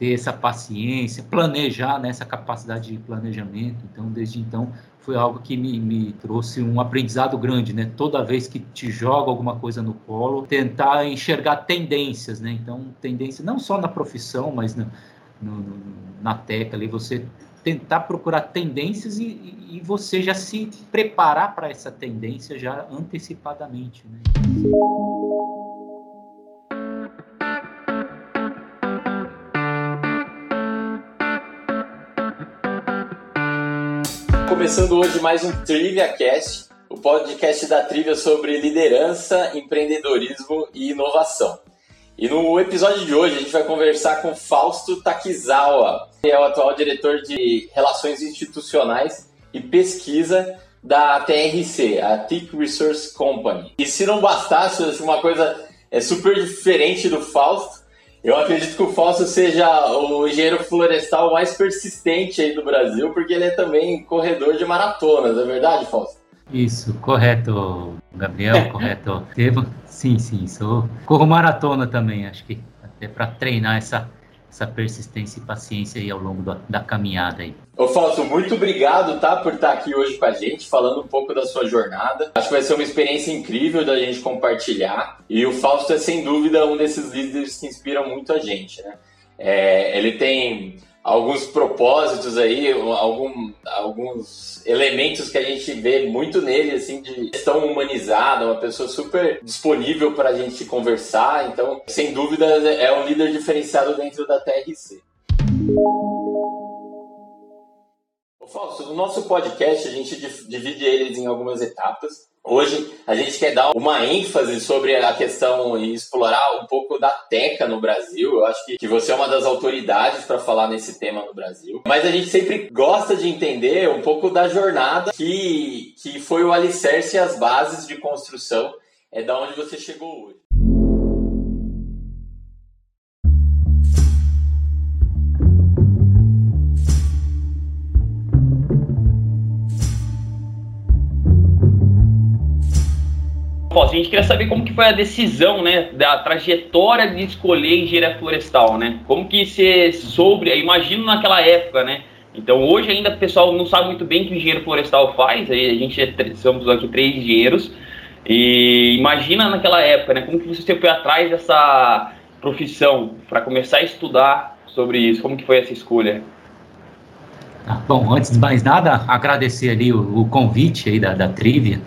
ter essa paciência, planejar nessa né, capacidade de planejamento. Então, desde então, foi algo que me, me, trouxe um aprendizado grande, né? Toda vez que te joga alguma coisa no colo, tentar enxergar tendências, né? Então, tendência não só na profissão, mas no, no, na técnica ali, você tentar procurar tendências e, e você já se preparar para essa tendência já antecipadamente, né? Começando hoje mais um Trivia Cast, o podcast da Trivia sobre liderança, empreendedorismo e inovação. E no episódio de hoje a gente vai conversar com Fausto Takizawa, que é o atual diretor de Relações Institucionais e Pesquisa da TRC, a TIC Resource Company. E se não bastasse, uma coisa é super diferente do Fausto, eu acredito que o Fausto seja o engenheiro florestal mais persistente aí do Brasil, porque ele é também corredor de maratonas, é verdade, Fausto? Isso, correto, Gabriel, correto. Estevam, sim, sim, sou. Corro maratona também, acho que até para treinar essa essa persistência e paciência aí ao longo da, da caminhada aí. Ô Fausto, muito obrigado, tá, por estar aqui hoje com a gente, falando um pouco da sua jornada. Acho que vai ser uma experiência incrível da gente compartilhar. E o Fausto é, sem dúvida, um desses líderes que inspiram muito a gente, né? É, ele tem alguns propósitos aí, algum, alguns elementos que a gente vê muito nele, assim, de gestão humanizada, uma pessoa super disponível para a gente conversar. Então, sem dúvida, é um líder diferenciado dentro da TRC. Fausto, no nosso podcast a gente divide eles em algumas etapas. Hoje a gente quer dar uma ênfase sobre a questão e explorar um pouco da Teca no Brasil. Eu acho que, que você é uma das autoridades para falar nesse tema no Brasil. Mas a gente sempre gosta de entender um pouco da jornada que, que foi o alicerce e as bases de construção é da onde você chegou hoje. Pô, a gente queria saber como que foi a decisão, né, da trajetória de escolher engenharia florestal, né? Como que você soube, imagino naquela época, né? Então hoje ainda o pessoal não sabe muito bem o que o engenheiro florestal faz, aí a gente é, somos aqui três engenheiros, e imagina naquela época, né? Como que você foi atrás dessa profissão para começar a estudar sobre isso? Como que foi essa escolha? Ah, bom, antes de mais nada, agradecer ali o, o convite aí da, da Trivia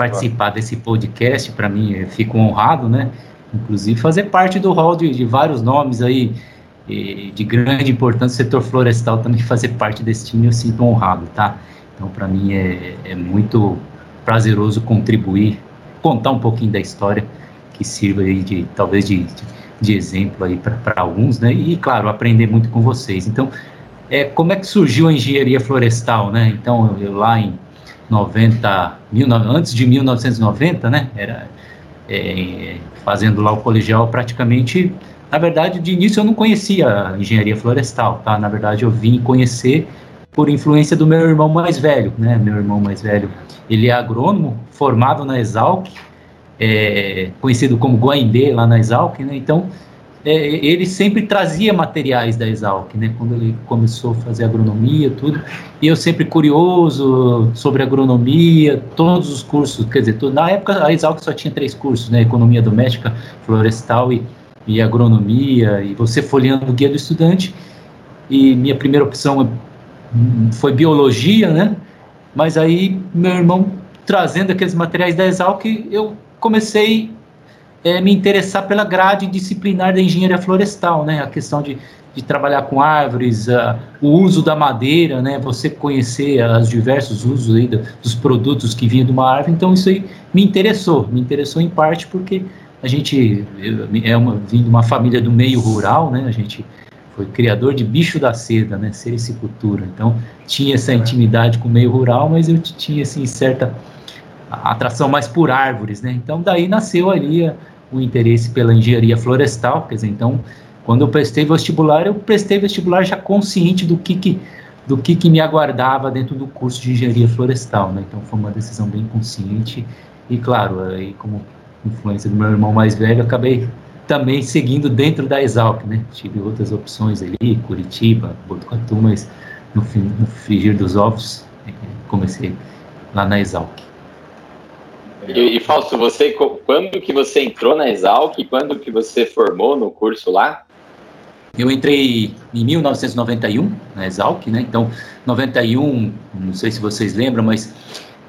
participar desse podcast, para mim, fico honrado, né? Inclusive fazer parte do hall de, de vários nomes aí de grande importância, setor florestal também fazer parte desse time, eu sinto honrado, tá? Então, para mim é, é muito prazeroso contribuir, contar um pouquinho da história que sirva aí de talvez de, de, de exemplo aí para alguns, né? E claro, aprender muito com vocês. Então, é, como é que surgiu a engenharia florestal, né? Então, eu lá em 90, mil, antes de 1990, né? Era é, fazendo lá o colegial praticamente. Na verdade, de início eu não conhecia engenharia florestal, tá? Na verdade, eu vim conhecer por influência do meu irmão mais velho, né? Meu irmão mais velho, ele é agrônomo, formado na Exalc, é, conhecido como Guaimbê lá na Exalc, né? Então, é, ele sempre trazia materiais da Exalc, né? Quando ele começou a fazer agronomia, tudo. E eu sempre curioso sobre agronomia, todos os cursos, quer dizer, tudo, na época a Exalc só tinha três cursos, né? Economia doméstica, florestal e, e agronomia. E você folheando o guia do estudante. E minha primeira opção foi biologia, né? Mas aí meu irmão trazendo aqueles materiais da Exalc, eu comecei é, me interessar pela grade disciplinar da engenharia florestal, né? A questão de, de trabalhar com árvores, uh, o uso da madeira, né? Você conhecer os diversos usos aí do, dos produtos que vinham de uma árvore. Então isso aí me interessou, me interessou em parte porque a gente é uma vim de uma família do meio rural, né? A gente foi criador de bicho da seda, né? Sericicultura. Então tinha essa intimidade com o meio rural, mas eu tinha assim certa atração mais por árvores, né? Então daí nasceu ali o interesse pela engenharia florestal, quer dizer, então, quando eu prestei vestibular, eu prestei vestibular já consciente do que, que do que, que me aguardava dentro do curso de engenharia florestal, né? Então foi uma decisão bem consciente e claro, aí como influência do meu irmão mais velho, acabei também seguindo dentro da Exalc, né? Tive outras opções ali, Curitiba, Botucatu, mas no, no frigir dos ovos é, comecei lá na Exalc. E, e Fausto, você, quando que você entrou na Exalc e quando que você formou no curso lá? Eu entrei em 1991 na Exalc, né? Então, 91, não sei se vocês lembram, mas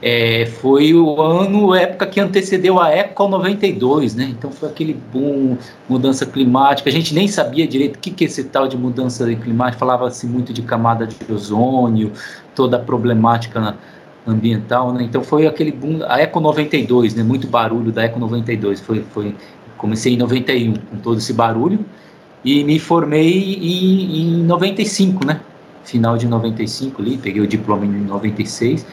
é, foi o ano, época que antecedeu a Eco 92, né? Então foi aquele boom, mudança climática. A gente nem sabia direito o que, que é esse tal de mudança climática. Falava-se muito de camada de ozônio, toda a problemática ambiental, né? Então foi aquele boom, a Eco 92, né? Muito barulho da Eco 92. Foi, foi, comecei em 91 com todo esse barulho e me formei em, em 95, né? Final de 95 ali, peguei o diploma em 96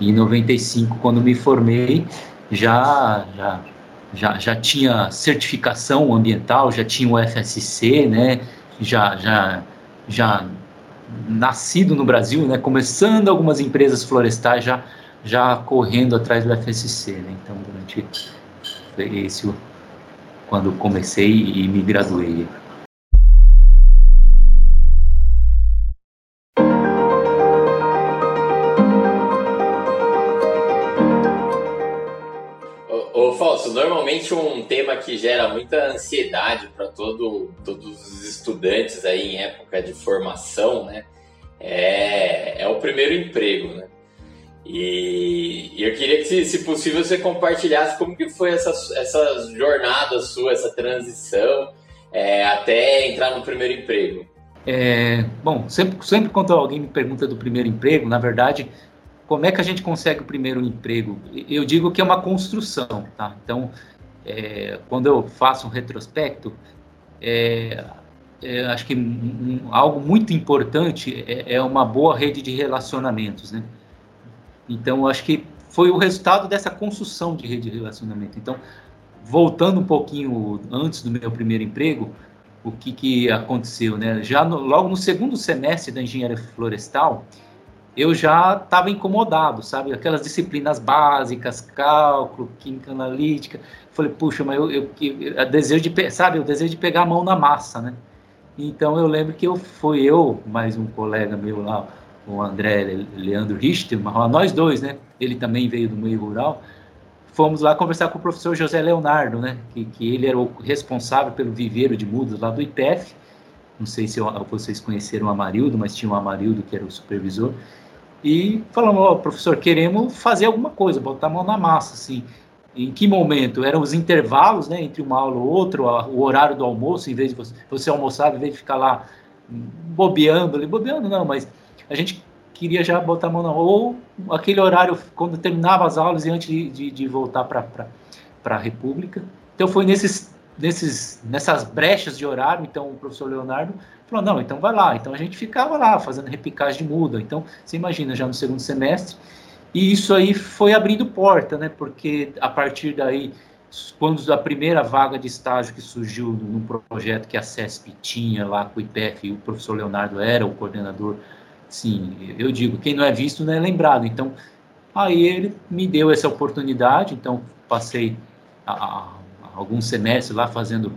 e em 95, quando me formei, já, já, já, já tinha certificação ambiental, já tinha o FSC, né? Já, já, já nascido no Brasil, né? Começando algumas empresas florestais já, já correndo atrás do FSC, né? Então, durante esse quando comecei e me graduei. Normalmente um tema que gera muita ansiedade para todo, todos os estudantes aí em época de formação, né? É, é o primeiro emprego, né? E, e eu queria que, se, se, possível, você compartilhasse como que foi essa, essa jornada sua, essa transição é, até entrar no primeiro emprego. É, bom, sempre, sempre quando alguém me pergunta do primeiro emprego, na verdade, como é que a gente consegue o primeiro emprego? Eu digo que é uma construção, tá? Então, é, quando eu faço um retrospecto, é, é, acho que um, algo muito importante é, é, uma boa rede de relacionamentos, né? Então, acho que foi o resultado dessa construção de rede de relacionamento. Então, voltando um pouquinho antes do meu primeiro emprego, o que, que aconteceu, né? Já no, logo no segundo semestre da engenharia florestal, eu já estava incomodado, sabe? Aquelas disciplinas básicas, cálculo, química analítica. Falei, puxa, mas eu, eu, eu desejo de, sabe, o desejo de pegar a mão na massa, né? Então eu lembro que eu fui eu, mais um colega meu lá, o André Leandro Richter, nós dois, né? Ele também veio do meio rural. Fomos lá conversar com o professor José Leonardo, né? Que, que ele era o responsável pelo viveiro de mudas lá do IPF. Não sei se vocês conheceram o Amarildo, mas tinha o Amarildo que era o supervisor e falamos, oh, professor, queremos fazer alguma coisa, botar a mão na massa, assim. Em que momento? Eram os intervalos, né, entre uma aula ou outra, o horário do almoço, em vez de você, você almoçar, em vez de ficar lá bobeando, ali, bobeando não, mas a gente queria já botar a mão na ou aquele horário quando terminava as aulas e antes de, de, de voltar para a República. Então foi nesses, nesses, nessas brechas de horário, então o professor Leonardo Falou, não, então vai lá. Então a gente ficava lá fazendo repicagem de muda. Então você imagina já no segundo semestre. E isso aí foi abrindo porta, né? Porque a partir daí, quando a primeira vaga de estágio que surgiu num projeto que a CESP tinha lá com o IPF e o professor Leonardo era o coordenador, sim, eu digo, quem não é visto não é lembrado. Então, aí ele me deu essa oportunidade. Então, passei a, a, alguns semestres lá fazendo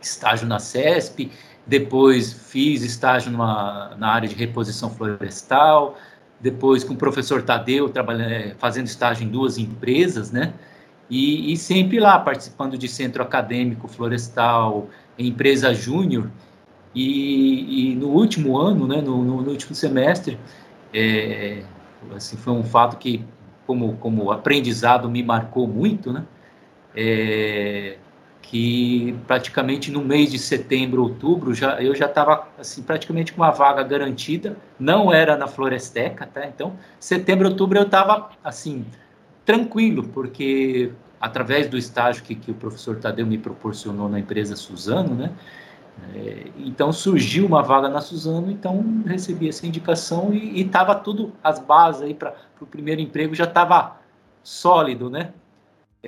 estágio na CESP depois fiz estágio numa, na área de reposição florestal, depois com o professor Tadeu, é, fazendo estágio em duas empresas, né? E, e, sempre lá, participando de centro acadêmico florestal, empresa júnior, e, e, no último ano, né, no, no, no último semestre, é, assim, foi um fato que, como, como aprendizado, me marcou muito, né? É, que praticamente no mês de setembro, outubro, já, eu já estava assim, praticamente com uma vaga garantida, não era na Floresteca, tá? Então, setembro, outubro eu estava assim, tranquilo, porque através do estágio que, que o professor Tadeu me proporcionou na empresa Suzano, né? É, então surgiu uma vaga na Suzano, então recebi essa indicação e estava tudo, as bases aí para o primeiro emprego já estava sólido, né?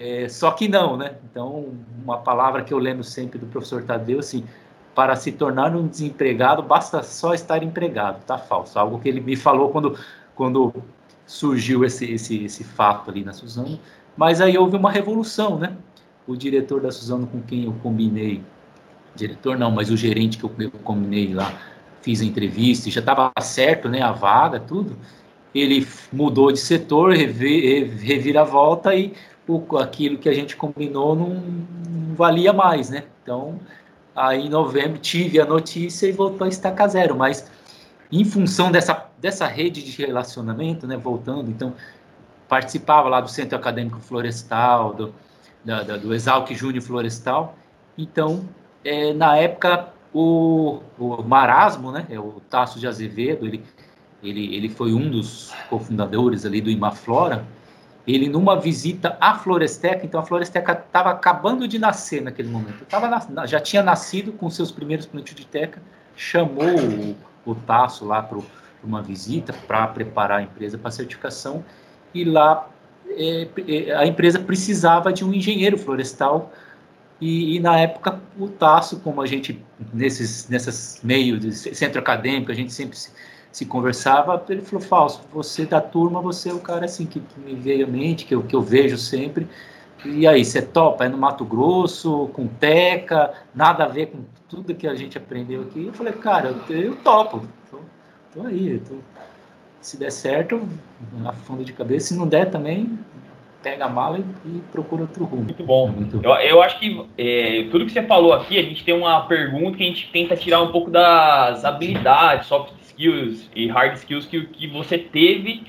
É, só que não, né? Então, uma palavra que eu lembro sempre do professor Tadeu, assim, para se tornar um desempregado, basta só estar empregado, tá falso. Algo que ele me falou quando, quando surgiu esse, esse, esse fato ali na Suzano. Mas aí houve uma revolução, né? O diretor da Suzano com quem eu combinei diretor não, mas o gerente que eu, combinei lá, fiz a entrevista, e já estava certo, né, a vaga, tudo. Ele mudou de setor, revira a volta e o, aquilo que a gente combinou não, não, valia mais, né? Então, aí em novembro tive a notícia e voltou a estaca zero, mas em função dessa, dessa rede de relacionamento, né, voltando, então, participava lá do Centro Acadêmico Florestal, do, da, da, do Exalc Júnior Florestal, então, é, na época, o, o Marasmo, né, é o Tasso de Azevedo, ele, ele, ele foi um dos cofundadores ali do Imaflora, ele numa visita à Floresteca, então a Floresteca estava acabando de nascer naquele momento, tava já tinha nascido com seus primeiros plantios de teca, chamou o, o Tasso lá para uma visita para preparar a empresa para certificação e lá é, é, a empresa precisava de um engenheiro florestal e, e, na época o Tasso, como a gente nesses nesses meios de centro acadêmico, a gente sempre se, se conversava, ele falou, Fausto, você da turma, você é o cara assim que, que me veio à mente, que eu, que eu vejo sempre. E aí, você topa? É no Mato Grosso, com teca, nada a ver com tudo que a gente aprendeu aqui. Eu falei, cara, eu, eu topo. Tô, tô aí. Tô, se der certo, na fundo de cabeça. Se não der também, pega a mala e, e procura outro rumo. Muito bom. É muito... Eu, eu acho que é, tudo que você falou aqui, a gente tem uma pergunta que a gente tenta tirar um pouco das habilidades, soft skills e hard skills que, que você teve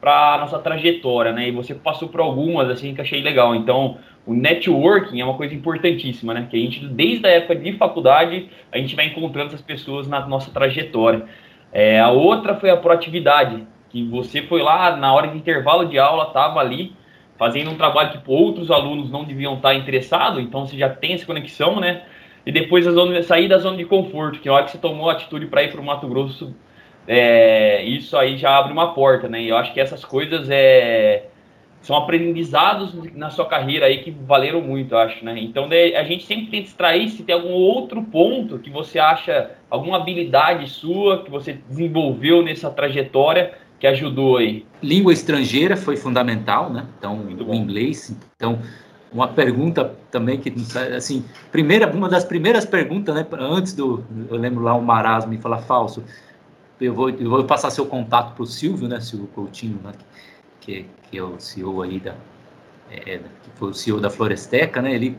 para nossa trajetória, né? E você passou por algumas assim que achei legal. Então, o networking é uma coisa importantíssima, né? Que a gente desde a época de faculdade a gente vai encontrando essas pessoas na nossa trajetória. É, a outra foi a proatividade, que você foi lá na hora de intervalo de aula, estava ali fazendo um trabalho que outros alunos não deviam estar interessados, então você já tem essa conexão, né? E depois a zona, sair da zona de conforto, que é a hora que você tomou a atitude para ir para o Mato Grosso é, isso aí já abre uma porta, né? E eu acho que essas coisas é, são aprendizados na sua carreira aí que valeram muito, acho, né? Então a gente sempre tenta extrair se tem algum outro ponto que você acha, alguma habilidade sua que você desenvolveu nessa trajetória que ajudou aí. Língua estrangeira foi fundamental, né? Então o inglês, então uma pergunta também que assim primeira uma das primeiras perguntas né antes do eu lembro lá o marasmo me falar falso eu vou, eu vou passar seu contato para o Silvio, né, Silvio Coutinho, né, que, que é o CEO aí da, é, que foi o CEO da Floresteca, né, ele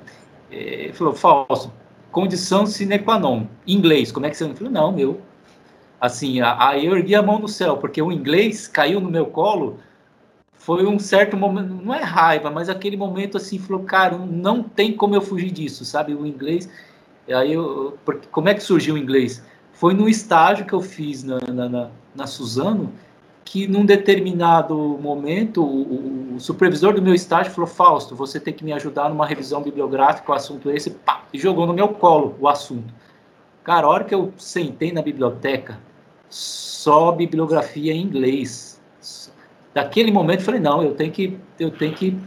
é, falou, falso, condição sine qua non, inglês, como é que você... Eu falei, não, meu, assim, aí eu ergui a mão no céu, porque o inglês caiu no meu colo, foi um certo momento, não é raiva, mas aquele momento assim, falou, cara, não tem como eu fugir disso, sabe, o inglês, aí eu, porque, como é que surgiu o inglês? Foi no estágio que eu fiz na, na, na, na Suzano, que num determinado momento o, o, supervisor do meu estágio falou, Fausto, você tem que me ajudar numa revisão bibliográfica, o assunto esse, pá, e jogou no meu colo o assunto. Cara, a hora que eu sentei na biblioteca, só bibliografia em inglês. Daquele momento eu falei, não, eu tenho que, eu tenho que,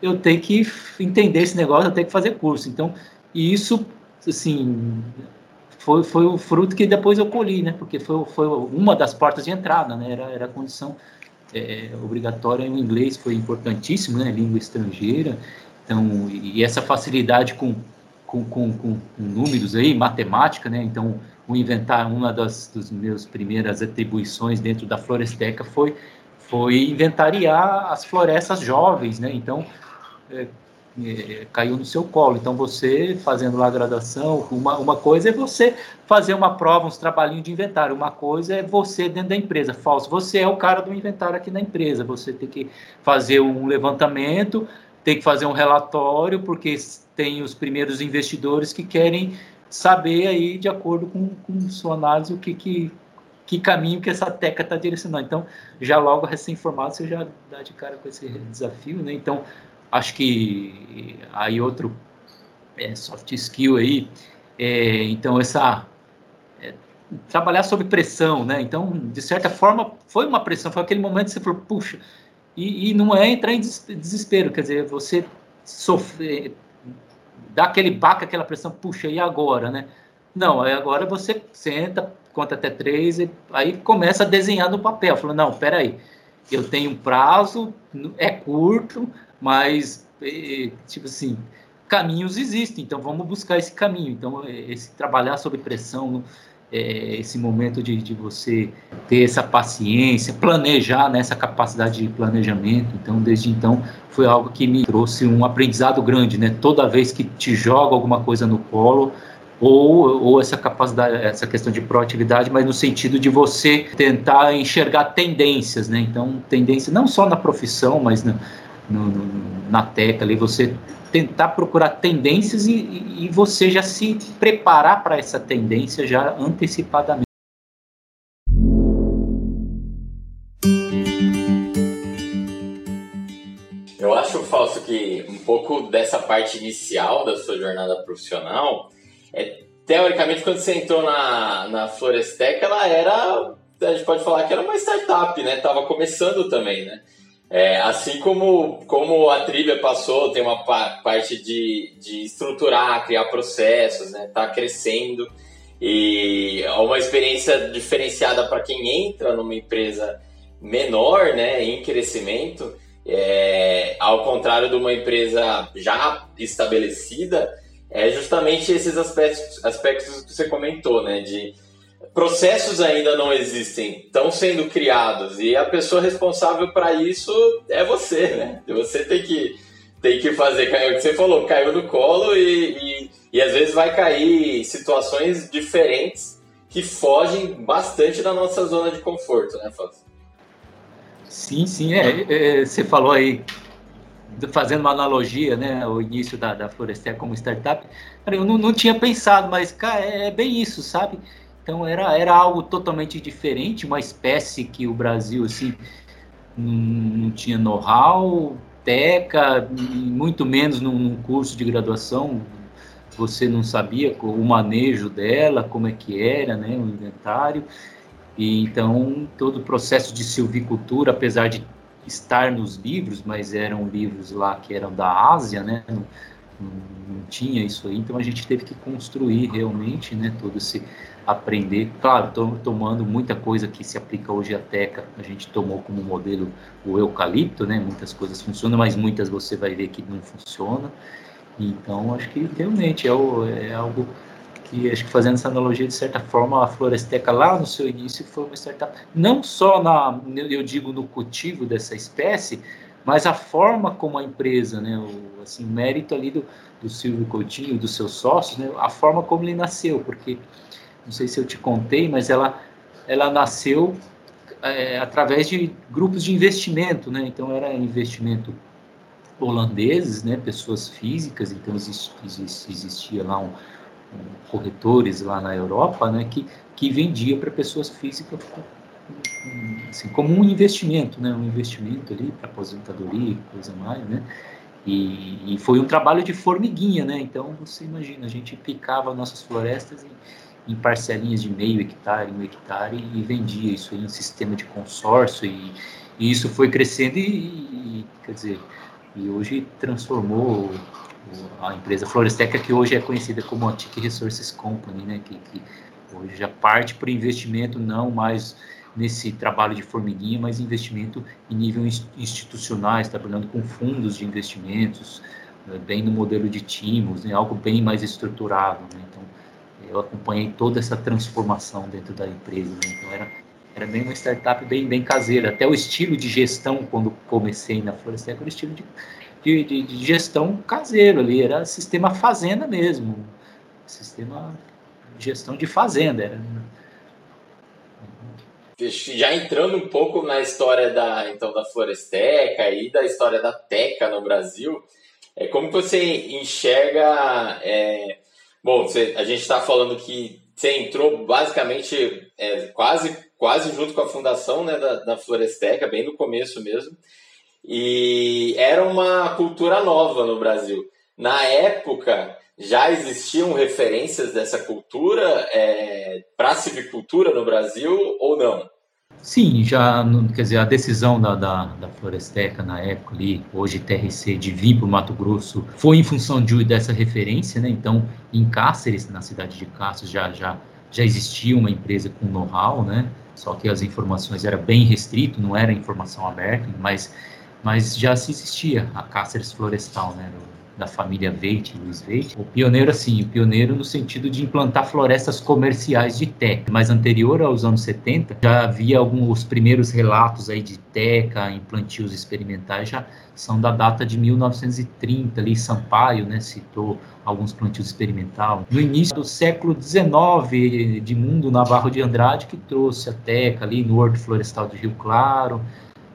eu tenho que entender esse negócio, eu tenho que fazer curso. Então, e isso, assim, foi, foi o fruto que depois eu colhi, né? Porque foi, foi uma das portas de entrada, né? Era, era a condição é, obrigatória. O inglês foi importantíssimo, né? Língua estrangeira. Então, e essa facilidade com, com, com, com números aí, matemática, né? Então, o inventar, uma das dos meus primeiras atribuições dentro da Floresteca foi, foi inventariar as florestas jovens, né? Então, é, caiu no seu colo. Então, você fazendo lá a graduação, uma, uma coisa é você fazer uma prova, uns trabalhinhos de inventário, uma coisa é você dentro da empresa. Falso, você é o cara do inventário aqui na empresa, você tem que fazer um levantamento, tem que fazer um relatório, porque tem os primeiros investidores que querem saber aí, de acordo com, com sua análise, o que, que, que caminho que essa teca está direcionando. Então, já logo recém-formado, você já dá de cara com esse desafio, né? Então, acho que aí outro é, soft skill aí, é, então essa é, trabalhar sob pressão, né? Então, de certa forma, foi uma pressão, foi aquele momento que você falou, puxa, e, e não é entrar em desespero, quer dizer, você sofrer, dá aquele baca, aquela pressão, puxa, e agora, né? Não, aí agora você senta, conta até três, e aí começa a desenhar no papel, falando, não, peraí, eu tenho um prazo, é curto, mas, tipo assim, caminhos existem, então vamos buscar esse caminho. Então, esse trabalhar sob pressão, é, esse momento de, de, você ter essa paciência, planejar né, capacidade de planejamento. Então, desde então, foi algo que me trouxe um aprendizado grande, né? Toda vez que te joga alguma coisa no colo, ou, ou essa capacidade, essa questão de proatividade, mas no sentido de você tentar enxergar tendências, né? Então, tendência não só na profissão, mas na, no, na teca ali, você tentar procurar tendências e, e você já se preparar para essa tendência já antecipadamente. Eu acho, Fausto, que um pouco dessa parte inicial da sua jornada profissional é, teoricamente, quando você entrou na, na Florestec, ela era, a gente pode falar que era uma startup, né? Tava começando também, né? É, assim como, como a trilha passou, tem uma parte de, de estruturar, criar processos, né? Tá crescendo e é uma experiência diferenciada para quem entra numa empresa menor, né? Em crescimento, é, ao contrário de uma empresa já estabelecida, é justamente esses aspectos, aspectos que você comentou, né? De processos ainda não existem, estão sendo criados e a pessoa responsável para isso é você, né? Você tem que tem que fazer, o que você falou, caiu no colo e, e, e às vezes vai cair situações diferentes que fogem bastante da nossa zona de conforto, né, Fábio? Sim, sim, é, é, você falou aí fazendo uma analogia, né, o início da, da Florestel como startup, eu não, não tinha pensado, mas, cara, é, é bem isso, sabe? Então era, era algo totalmente diferente, uma espécie que o Brasil, assim, não tinha know-how, teca, muito menos num, num, curso de graduação, você não sabia o manejo dela, como é que era, né, o inventário, e então todo o processo de silvicultura, apesar de estar nos livros, mas eram livros lá que eram da Ásia, né? Não, tinha isso aí, então a gente teve que construir realmente, né? Todo esse aprender, claro, tô, tomando muita coisa que se aplica hoje à Teca, a gente tomou como modelo o eucalipto, né? Muitas coisas funcionam, mas muitas você vai ver que não funciona. Então, acho que realmente é, o, é algo que acho que fazendo essa analogia de certa forma a Floresteca lá no seu início foi uma startup não só na eu digo no cultivo dessa espécie mas a forma como a empresa né o assim mérito ali do, do Silvio Coutinho dos seus sócios né a forma como ele nasceu porque não sei se eu te contei mas ela ela nasceu é, através de grupos de investimento né então era investimento holandeses né pessoas físicas então existia lá um corretores lá na Europa, né, que, que vendia para pessoas físicas assim, como um investimento, né, um investimento ali para aposentadoria coisa mais, né, e, e, foi um trabalho de formiguinha, né, então você imagina, a gente picava nossas florestas em, em parcelinhas de meio hectare, um hectare e vendia isso em um sistema de consórcio e, e isso foi crescendo e, e, quer dizer, e hoje transformou a empresa Floresteca, que hoje é conhecida como Antique Resources Company, né, que, que hoje já parte para investimento não mais nesse trabalho de formiguinha, mas investimento em nível institucional, trabalhando com fundos de investimentos, né, bem no modelo de timos, né, algo bem mais estruturado. Né, então, eu acompanhei toda essa transformação dentro da empresa. Né, então, era, era bem uma startup bem, bem caseira. Até o estilo de gestão, quando comecei na Floresteca, era o estilo de de, de, de gestão caseiro ali, era sistema fazenda mesmo, sistema de gestão de fazenda. Era... Já entrando um pouco na história da então da Floresteca e da história da Teca no Brasil, é como você enxerga? É, bom, você, a gente está falando que você entrou basicamente é, quase quase junto com a fundação né, da, da Floresteca, bem no começo mesmo. E era uma cultura nova no Brasil. Na época, já existiam referências dessa cultura é, para a civicultura no Brasil ou não? Sim, já, quer dizer, a decisão da, da, da Floresteca na época ali, hoje TRC, de vir para o Mato Grosso, foi em função de, dessa referência, né? Então, em Cáceres, na cidade de Cáceres, já, já, já existia uma empresa com know-how, né? Só que as informações eram bem restrito, não era informação aberta, mas mas já se existia a Cáceres Florestal, né, da família Veit, Luiz Veit. O pioneiro, assim, o pioneiro no sentido de implantar florestas comerciais de teca. Mas anterior aos anos 70, já havia alguns primeiros relatos aí de teca em plantios experimentais, já são da data de 1930, ali Sampaio, né, citou alguns plantios experimentais. No início do século XIX, de Mundo Navarro de Andrade, que trouxe a teca ali no Horto Florestal de Rio Claro,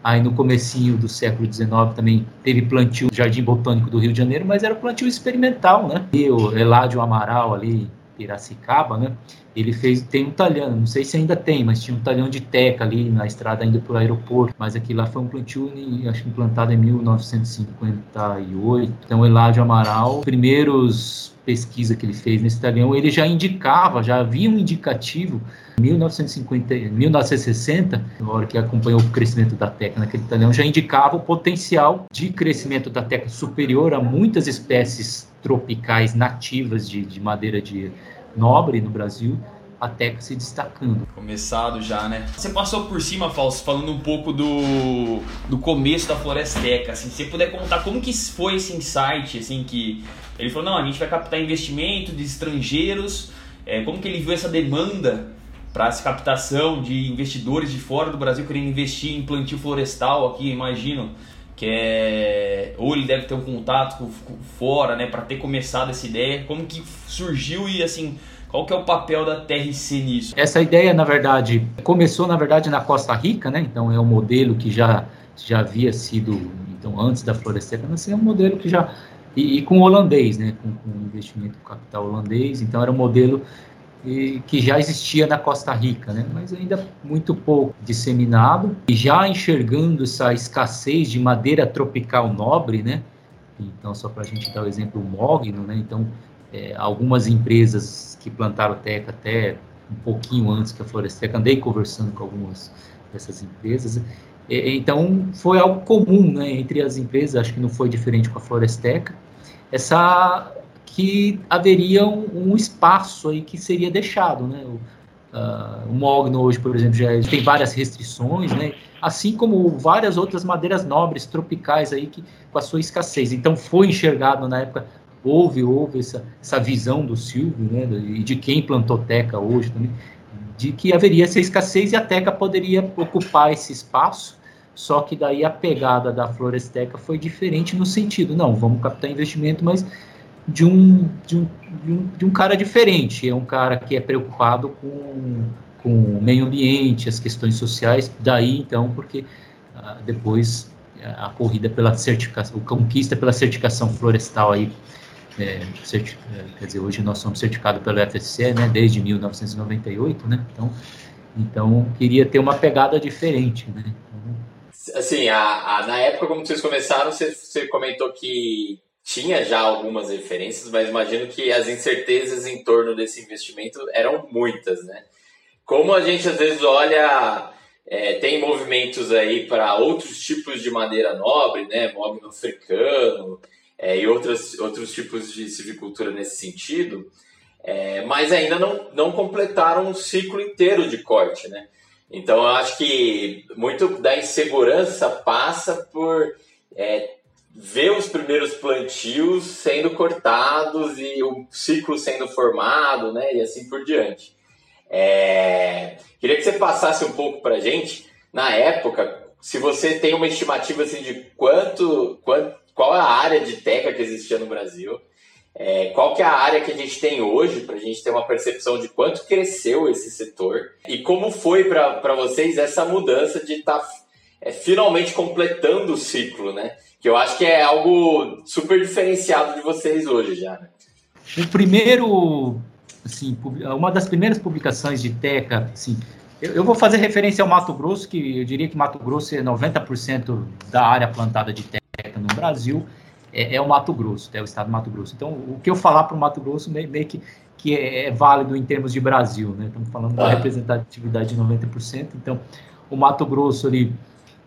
Aí no comecinho do século XIX também teve plantio no Jardim Botânico do Rio de Janeiro, mas era plantio experimental, né? E o Eládio Amaral ali, Piracicaba, né? Ele fez, tem um talhão, não sei se ainda tem, mas tinha um talhão de teca ali na estrada indo para o aeroporto, mas aqui lá foi um plantio, acho que implantado em 1958. Então, Eládio Amaral, primeiros pesquisa que ele fez nesse talhão, ele já indicava, já havia um indicativo 1950, 1960, na hora que acompanhou o crescimento da teca naquele talhão, já indicava o potencial de crescimento da teca superior a muitas espécies tropicais nativas de, de madeira de nobre no Brasil, a Teca se destacando. Começado já, né? Você passou por cima, Fausto, falando um pouco do, do começo da Floresteca, assim, se você puder contar como que foi esse insight, assim, que ele falou, não, a gente vai captar investimento de estrangeiros, é, como que ele viu essa demanda para essa captação de investidores de fora do Brasil querendo investir em plantio florestal aqui, imagino que é ou ele deve ter um contato com, com fora, né, para ter começado essa ideia. Como que surgiu e assim, qual que é o papel da TRC nisso? Essa ideia, na verdade, começou na verdade na Costa Rica, né? Então é um modelo que já já havia sido então antes da Floresceca, mas é um modelo que já e, e com holandês, né, com, com investimento capital holandês. Então era um modelo e, que já existia na Costa Rica, né? mas ainda muito pouco disseminado, e já enxergando essa escassez de madeira tropical nobre, né? Então, só para a gente dar o exemplo, o mogno, né? Então, é, algumas empresas que plantaram teca até um pouquinho antes que a Floresteca, andei conversando com algumas dessas empresas, é, então foi algo comum, né, entre as empresas, acho que não foi diferente com a Floresteca, essa que haveria um, um, espaço aí que seria deixado, né? O, uh, o mogno hoje, por exemplo, já tem várias restrições, né? Assim como várias outras madeiras nobres tropicais aí que com a sua escassez. Então foi enxergado na época houve houve essa, essa visão do Silvio, né? E de quem plantou teca hoje também, de que haveria essa escassez e a teca poderia ocupar esse espaço. Só que daí a pegada da Floresteca foi diferente no sentido, não, vamos captar investimento, mas de um, de um, de um, de um cara diferente. É um cara que é preocupado com, com o meio ambiente, as questões sociais. Daí, então, porque ah, depois a corrida pela certificação, a conquista pela certificação florestal aí, é, certi, é, quer dizer, hoje nós somos certificados pelo FSC, né, desde 1998, né, então, então queria ter uma pegada diferente, né. Assim, a, a, na época como vocês começaram, você, você comentou que tinha já algumas referências, mas imagino que as incertezas em torno desse investimento eram muitas, né? Como a gente às vezes olha, é, tem movimentos aí para outros tipos de madeira nobre, né? Mogno africano é, e outros, outros tipos de silvicultura nesse sentido, é, mas ainda não, não completaram um ciclo inteiro de corte, né? Então eu acho que muito da insegurança passa por é, ver os primeiros plantios sendo cortados e o ciclo sendo formado, né, e assim por diante. É... Queria que você passasse um pouco para gente, na época, se você tem uma estimativa assim de quanto, quanto qual é a área de teca que existia no Brasil, é, qual que é a área que a gente tem hoje, para a gente ter uma percepção de quanto cresceu esse setor e como foi para vocês essa mudança de estar tá, é, finalmente completando o ciclo, né? Que eu acho que é algo super diferenciado de vocês hoje já. Né? O primeiro, assim, uma das primeiras publicações de Teca, assim, eu, eu, vou fazer referência ao Mato Grosso, que eu diria que Mato Grosso é 90% da área plantada de Teca no Brasil, é, é, o Mato Grosso, é o estado do Mato Grosso. Então, o que eu falar para o Mato Grosso meio, meio que, que é, é, válido em termos de Brasil, né? Estamos falando da ah. representatividade de 90%. Então, o Mato Grosso ali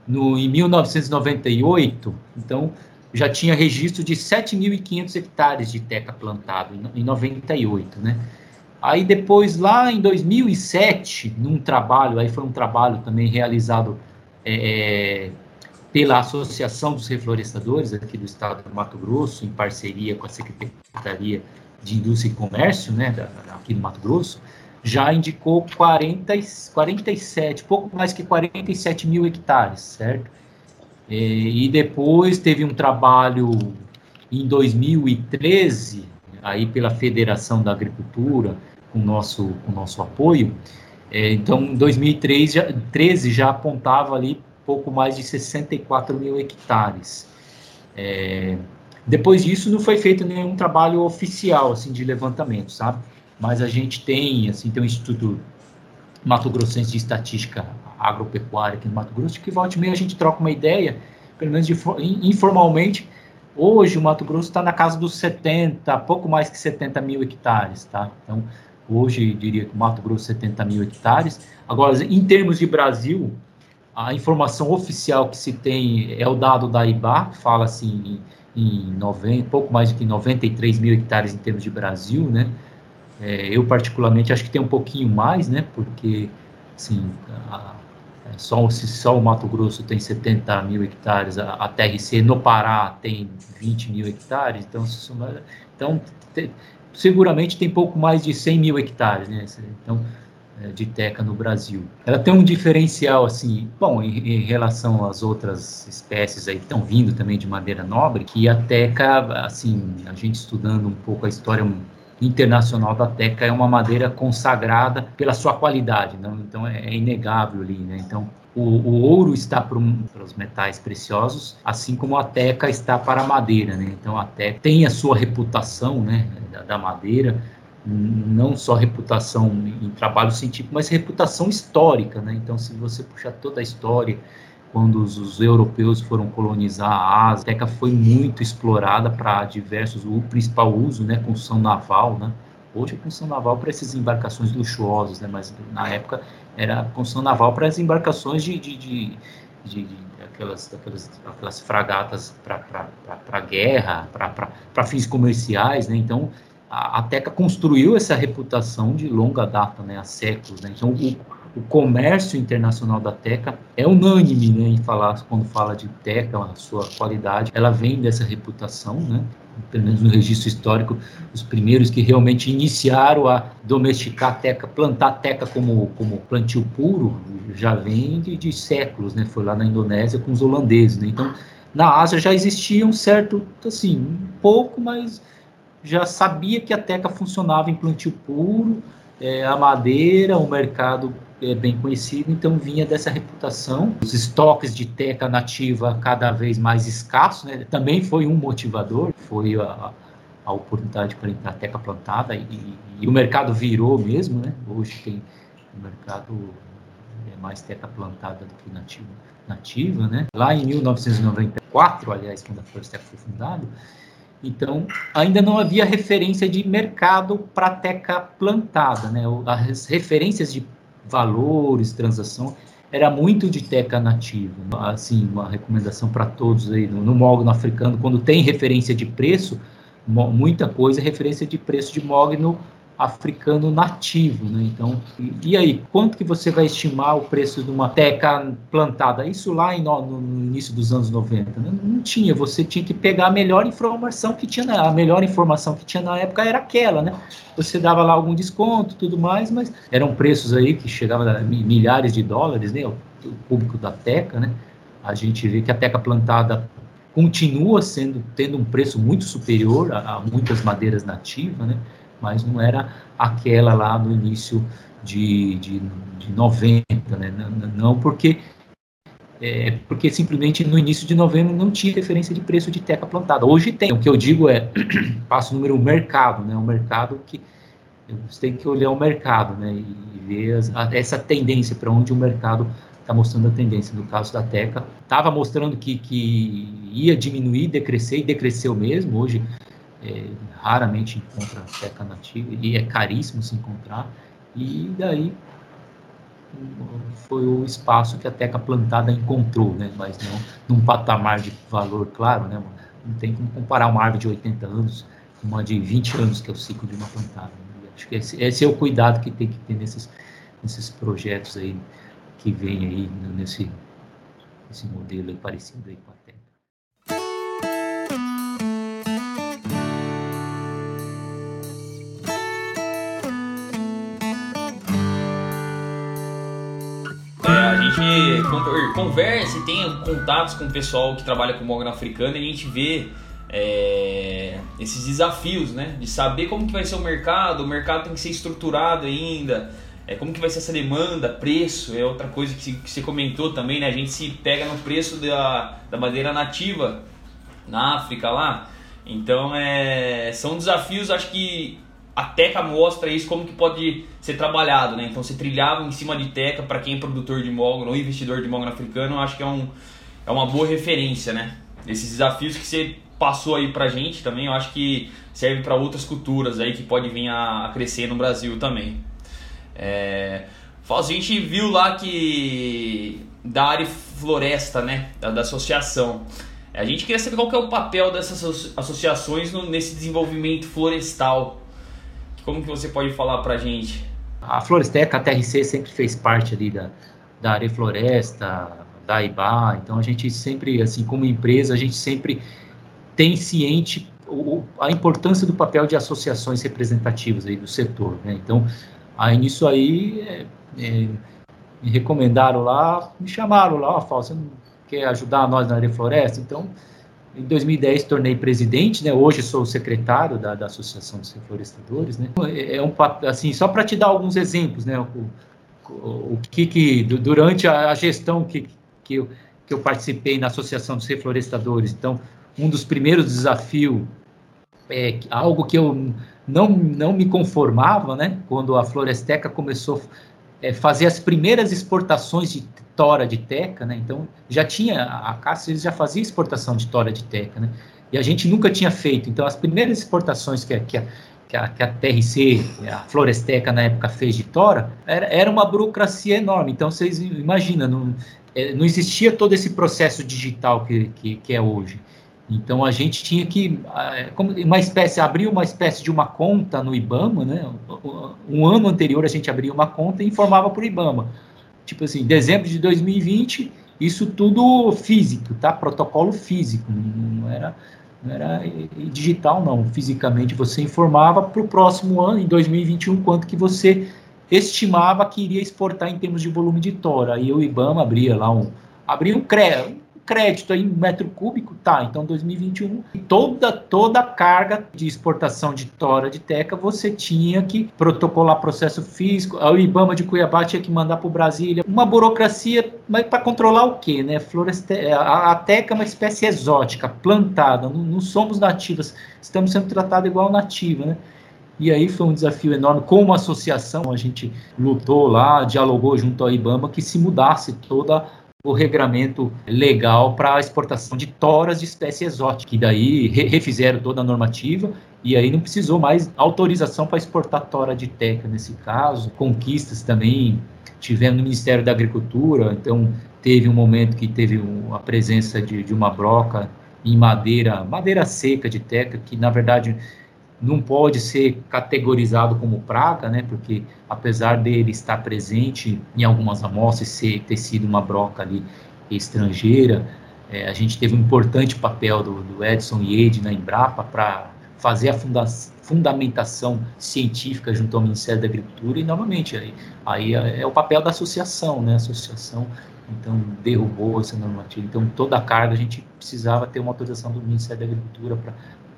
no, em 1998, então já tinha registro de 7.500 hectares de teca plantado, em, em 98, né? Aí depois, lá em 2007, num trabalho, aí foi um trabalho também realizado é, é pela Associação dos Reflorestadores aqui do estado do Mato Grosso, em parceria com a Secretaria de Indústria e Comércio, né, da, aqui do Mato Grosso, já indicou 40, 47, pouco mais que 47 mil hectares, certo? E, e depois teve um trabalho em 2013, aí pela Federação da Agricultura, com nosso, com nosso apoio. É, então, em 2013 já, 13 já apontava ali pouco mais de 64 mil hectares. É, depois disso, não foi feito nenhum trabalho oficial assim de levantamento, sabe? Mas a gente tem, assim, tem um Instituto Mato Grossense de Estatística Agropecuária aqui no Mato Grosso, que volta e meia a gente troca uma ideia, pelo menos de, informalmente, Hoje o Mato Grosso está na casa dos 70, pouco mais que 70 mil hectares, tá? Então, hoje diria que o Mato Grosso 70 mil hectares. Agora, em termos de Brasil, a informação oficial que se tem é o dado da IBA, que fala assim em 90, pouco mais de 93 mil hectares em termos de Brasil, né? É, eu particularmente acho que tem um pouquinho mais, né? Porque, assim, a, só, se só o Mato Grosso tem 70 mil hectares, a, a TRC no Pará tem 20 mil hectares, então, então te, seguramente tem pouco mais de 100 mil hectares, né? Então, é, de teca no Brasil. Ela tem um diferencial, assim, bom, em, em relação às outras espécies aí que estão vindo também de madeira nobre, que a teca, assim, a gente estudando um pouco a história internacional da teca é uma madeira consagrada pela sua qualidade, não? então é, é inegável ali, né? Então o, o ouro está para, um, para, os metais preciosos, assim como a teca está para a madeira, né? Então a teca tem a sua reputação, né, da, da madeira, não só reputação em trabalho científico, mas reputação histórica, né? Então se você puxar toda a história quando os, os, europeus foram colonizar a Ásia, a teca foi muito explorada para diversos, o principal uso, né, construção naval, né, hoje a construção naval para essas embarcações luxuosas, né, mas na época era construção naval para as embarcações de, de, de, de, de aquelas, aquelas, aquelas fragatas para guerra, para fins comerciais, né, então a, a Teca construiu essa reputação de longa data, né, há séculos, né, então o, o comércio internacional da Teca é unânime né, em falar, quando fala de Teca, a sua qualidade, ela vem dessa reputação, né? pelo menos no registro histórico, os primeiros que realmente iniciaram a domesticar a teca, plantar a teca como, como plantio puro, já vem de, de séculos, né? Foi lá na Indonésia com os holandeses, né? Então, na Ásia já existia um certo, assim, um pouco, mas já sabia que a teca funcionava em plantio puro, é, a madeira, o mercado é bem conhecido, então vinha dessa reputação. Os estoques de teca nativa cada vez mais escassos, né? também foi um motivador, foi a, a oportunidade para entrar teca plantada e, e, o mercado virou mesmo, né? Hoje tem o mercado é mais teca plantada do que nativa, nativa, né? Lá em 1994, aliás, quando a Floresta foi fundada, então, ainda não havia referência de mercado para teca plantada, né? As referências de valores, transação, era muito de teca nativa. Assim, uma recomendação para todos aí no, no mogno africano, quando tem referência de preço, muita coisa é referência de preço de mogno africano nativo, né? Então, e, aí, quanto que você vai estimar o preço de uma teca plantada? Isso lá em, no, no, início dos anos 90, né? não tinha, você tinha que pegar a melhor informação que tinha, a melhor informação que tinha na época era aquela, né? Você dava lá algum desconto, tudo mais, mas eram preços aí que chegavam a milhares de dólares, né? O, o público da teca, né? A gente vê que a teca plantada continua sendo tendo um preço muito superior a, a muitas madeiras nativas, né? Mas não era aquela lá no início de, de, de 90, né? Não, não porque é, porque simplesmente no início de novembro não tinha referência de preço de teca plantada. Hoje tem. O que eu digo é, passo número mercado, né? O mercado que você tem que olhar o mercado, né? E ver as, a, essa tendência para onde o mercado está mostrando a tendência. No caso da Teca, estava mostrando que, que ia diminuir, decrescer e decresceu mesmo. Hoje é, raramente encontra teca nativa e é caríssimo se encontrar. E daí foi o espaço que a teca plantada encontrou, né? mas não num patamar de valor claro, né? não tem como comparar uma árvore de 80 anos com uma de 20 anos, que é o ciclo de uma plantada. Né? Acho que esse, esse, é o cuidado que tem que ter nesses, nesses projetos aí que vem aí nesse, esse modelo parecido aí a gente conversa e tem contatos com o pessoal que trabalha com mogno africano e a gente vê é, esses desafios, né? De saber como que vai ser o mercado, o mercado tem que ser estruturado ainda, é, como que vai ser essa demanda, preço, é outra coisa que, que você comentou também, né? A gente se pega no preço da, da madeira nativa na África lá. Então, é, são desafios, acho que a Teca mostra isso como que pode ser trabalhado, né? Então, você trilhava em cima de Teca para quem é produtor de mogno ou investidor de mogno africano, acho que é, um, é uma boa referência, né? Esses desafios que você passou aí pra gente também, eu acho que serve para outras culturas aí que pode vir a, a crescer no Brasil também. É, a gente viu lá que da área floresta, né, da, da, associação, a gente queria saber qual que é o papel dessas associações no, nesse desenvolvimento florestal. Como que você pode falar para a gente? A Floresteca, a TRC, sempre fez parte ali da, da área floresta, da IBA, então a gente sempre, assim, como empresa, a gente sempre tem ciente o, a importância do papel de associações representativas aí do setor, né? Então, Aí nisso aí, é, é, me recomendaram lá, me chamaram lá, ó, você não quer ajudar nós na área floresta? Então, em 2010 tornei presidente, né? Hoje sou secretário da, da Associação dos Reflorestadores, né? É, é um assim, só para te dar alguns exemplos, né? O, o, o que, que durante a, a gestão que, que, eu, que eu participei na Associação dos Reflorestadores, então um dos primeiros desafios é algo que eu não, não me conformava, né? Quando a Floresteca começou é, fazer as primeiras exportações de tora de teca, né? Então já tinha a Cássio já fazia exportação de tora de teca, né? E a gente nunca tinha feito. Então as primeiras exportações que, que, a, que, a, que a TRC, a Floresteca na época fez de tora, era, era uma burocracia enorme. Então vocês imaginam, não, é, não existia todo esse processo digital que, que, que é hoje. Então a gente tinha que, uma espécie, abrir uma espécie de uma conta no IBAMA, né? Um ano anterior a gente abria uma conta e informava para o IBAMA. Tipo assim, dezembro de 2020, isso tudo físico, tá? Protocolo físico, não era, não era digital não. Fisicamente você informava para o próximo ano, em 2021, quanto que você estimava que iria exportar em termos de volume de tora. Aí o IBAMA abria lá um, abria um CREA, crédito em metro cúbico, tá, então 2021, toda, toda a carga de exportação de tora de teca, você tinha que protocolar processo físico, o IBAMA de Cuiabá tinha que mandar para Brasília, uma burocracia, mas para controlar o quê, né, Floreste a, a teca é uma espécie exótica, plantada, não, não somos nativas, estamos sendo tratados igual nativa, né, e aí foi um desafio enorme. Como associação, a gente lutou lá, dialogou junto ao IBAMA que se mudasse toda o regramento legal para a exportação de toras de espécie exótica, que daí refizeram toda a normativa e aí não precisou mais autorização para exportar tora de teca nesse caso. Conquistas também tivemos no Ministério da Agricultura, então teve um momento que teve a presença de, de uma broca em madeira, madeira seca de teca, que na verdade não pode ser categorizado como praga, né, porque apesar dele estar presente em algumas amostras ser ter sido uma broca ali estrangeira, é, a gente teve um importante papel do, do Edson Yede na Embrapa para fazer a funda fundamentação científica junto ao Ministério da Agricultura e novamente aí, aí é, é o papel da associação, né, a associação então derrubou essa normativa, então toda a carga a gente precisava ter uma autorização do Ministério da Agricultura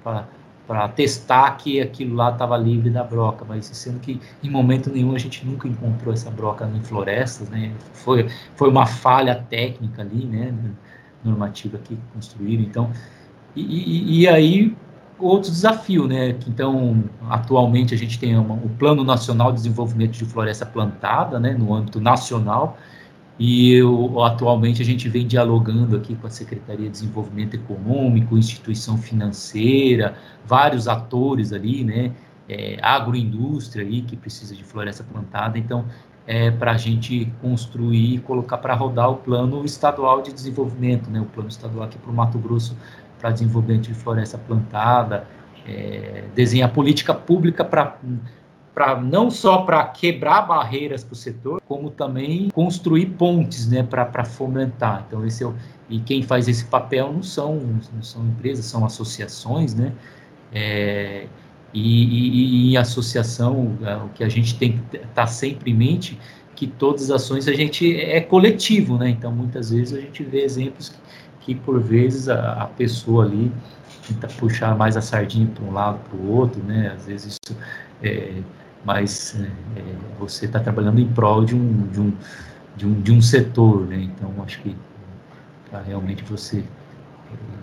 para para testar que aquilo lá estava livre da broca, mas sendo que em momento nenhum a gente nunca encontrou essa broca em florestas, né? Foi, foi uma falha técnica ali, né? Normativa que construíram, então. E, e, e aí outro desafio, né? Então, atualmente a gente tem uma, o Plano Nacional de Desenvolvimento de Floresta Plantada, né? No âmbito nacional e eu, atualmente a gente vem dialogando aqui com a Secretaria de Desenvolvimento Econômico, instituição financeira, vários atores ali, né? É, agroindústria aí que precisa de floresta plantada. Então, é para a gente construir e colocar para rodar o plano estadual de desenvolvimento, né? O plano estadual aqui para o Mato Grosso para desenvolvimento de floresta plantada, é, desenhar política pública para para não só para quebrar barreiras para o setor, como também construir pontes, né, para fomentar. Então esse é o, e quem faz esse papel não são não são empresas, são associações, né? É, e, e, e, em associação, é, o que a gente tem que estar tá sempre em mente que todas as ações a gente é coletivo, né? Então muitas vezes a gente vê exemplos que, que por vezes a, a pessoa ali tenta puxar mais a sardinha para um lado para o outro, né? Às vezes isso é, mas é, é você está trabalhando em prol de um, de um, de um, de um setor, né? Então, acho que para realmente você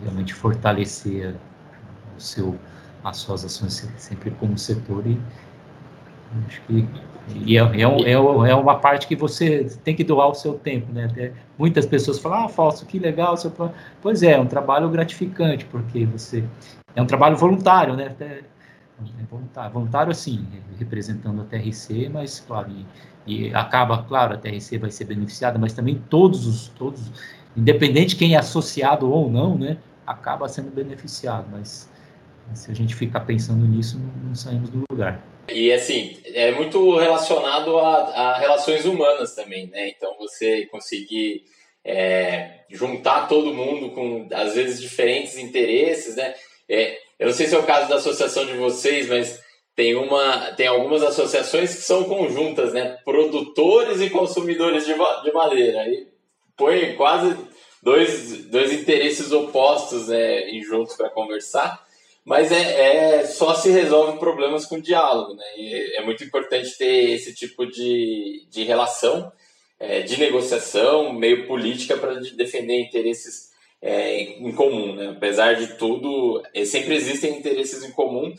realmente fortalecer o seu, as suas ações sempre como setor e acho que e é, é, é, é, uma parte que você tem que doar o seu tempo, né? Até muitas pessoas falam, ah, Falso, que legal. Seu... Pois é, é um trabalho gratificante, porque você... É um trabalho voluntário, né? Até é voluntário, voluntário assim, representando a TRC, mas claro, e, e, acaba, claro, a TRC vai ser beneficiada, mas também todos os, todos, independente quem é associado ou não, né, acaba sendo beneficiado, mas se a gente ficar pensando nisso, não, não saímos do lugar. E assim, é muito relacionado a, a relações humanas também, né? Então você conseguir é, juntar todo mundo com às vezes diferentes interesses, né? É, eu não sei se é o caso da associação de vocês, mas tem, uma, tem algumas associações que são conjuntas, né? Produtores e consumidores de, de madeira. Aí põe quase dois, dois interesses opostos né, em juntos para conversar. Mas é, é, só se resolve problemas com diálogo, né? E é muito importante ter esse tipo de, de relação, é, de negociação, meio política, para defender interesses é, em comum, né? Apesar de tudo, é, sempre existem interesses em comum.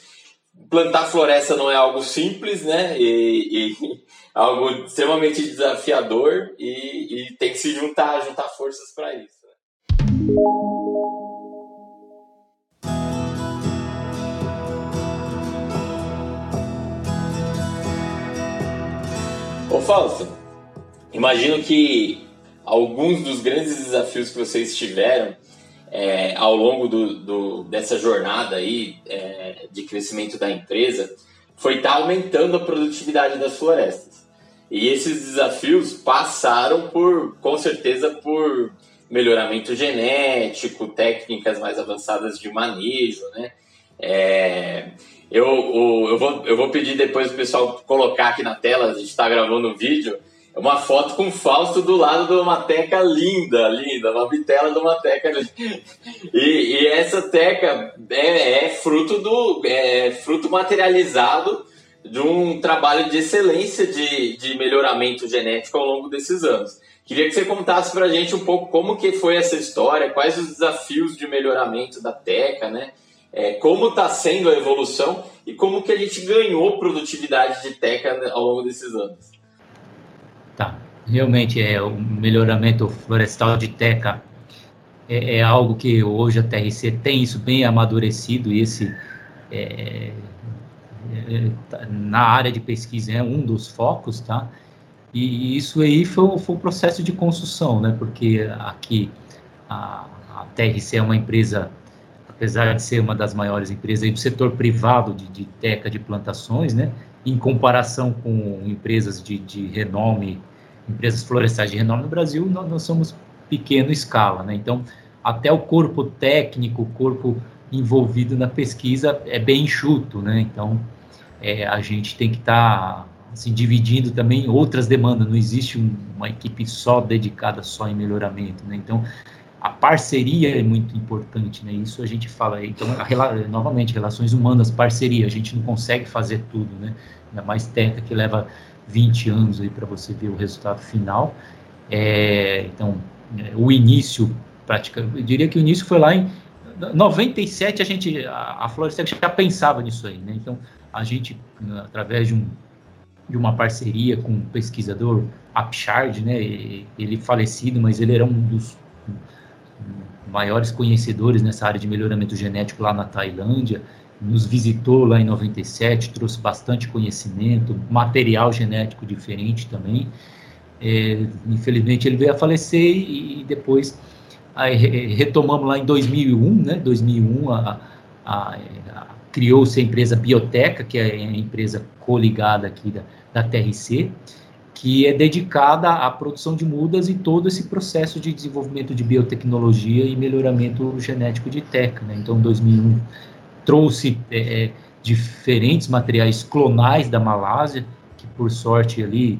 Plantar floresta não é algo simples, né? E, e algo extremamente desafiador e, e, tem que se juntar, juntar forças para isso. Né? Ô Fausto, imagino que alguns dos grandes desafios que vocês tiveram é, ao longo do, do, dessa jornada aí é, de crescimento da empresa foi estar tá aumentando a produtividade das florestas. E esses desafios passaram por, com certeza, por melhoramento genético, técnicas mais avançadas de manejo, né? É, eu, eu, vou, eu vou pedir depois o pessoal colocar aqui na tela, a gente está gravando o vídeo, é uma foto com o Fausto do lado de uma teca linda, linda, uma bitela de uma teca. E, e essa teca é, é, fruto do é fruto materializado de um trabalho de excelência de, de melhoramento genético ao longo desses anos. Queria que você contasse para a gente um pouco como que foi essa história, quais os desafios de melhoramento da teca, né? É, como está sendo a evolução e como que a gente ganhou produtividade de teca ao longo desses anos. Tá, realmente é o melhoramento florestal de teca é, é, algo que hoje a TRC tem isso bem amadurecido e esse é, é, tá, na área de pesquisa é um dos focos, tá? E isso aí foi, foi o processo de construção, né? Porque aqui a, a TRC é uma empresa, apesar de ser uma das maiores empresas do setor privado de, de teca de plantações, né? Em comparação com empresas de, de renome, empresas florestais de renome no Brasil, nós, nós somos pequena escala, né? Então, até o corpo técnico, o corpo envolvido na pesquisa é bem enxuto, né? Então, é, a gente tem que estar tá, assim, dividindo também outras demandas, não existe um, uma equipe só dedicada só em melhoramento, né? Então, a parceria é muito importante, né? Isso a gente fala, então, a, novamente, relações humanas, parceria, a gente não consegue fazer tudo, né? Ainda mais técnica que leva 20 anos aí para você ver o resultado final. É, então, é, o início, praticamente, eu diria que o início foi lá em 97, a gente, a, a Florestel já pensava nisso aí, né? Então, a gente, através de, um, de uma parceria com um pesquisador, Apchard, né? Ele falecido, mas ele era um dos maiores conhecedores nessa área de melhoramento genético lá na Tailândia, nos visitou lá em 97, trouxe bastante conhecimento, material genético diferente também. É, infelizmente ele veio a falecer e depois aí, retomamos lá em 2001, né? 2001 a, a, a criou-se a empresa Bioteca, que é a empresa coligada aqui da, da TRC, que é dedicada à produção de mudas e todo esse processo de desenvolvimento de biotecnologia e melhoramento genético de teca. Né? Então, em 2001, trouxe é, é, diferentes materiais clonais da Malásia, que por sorte ali,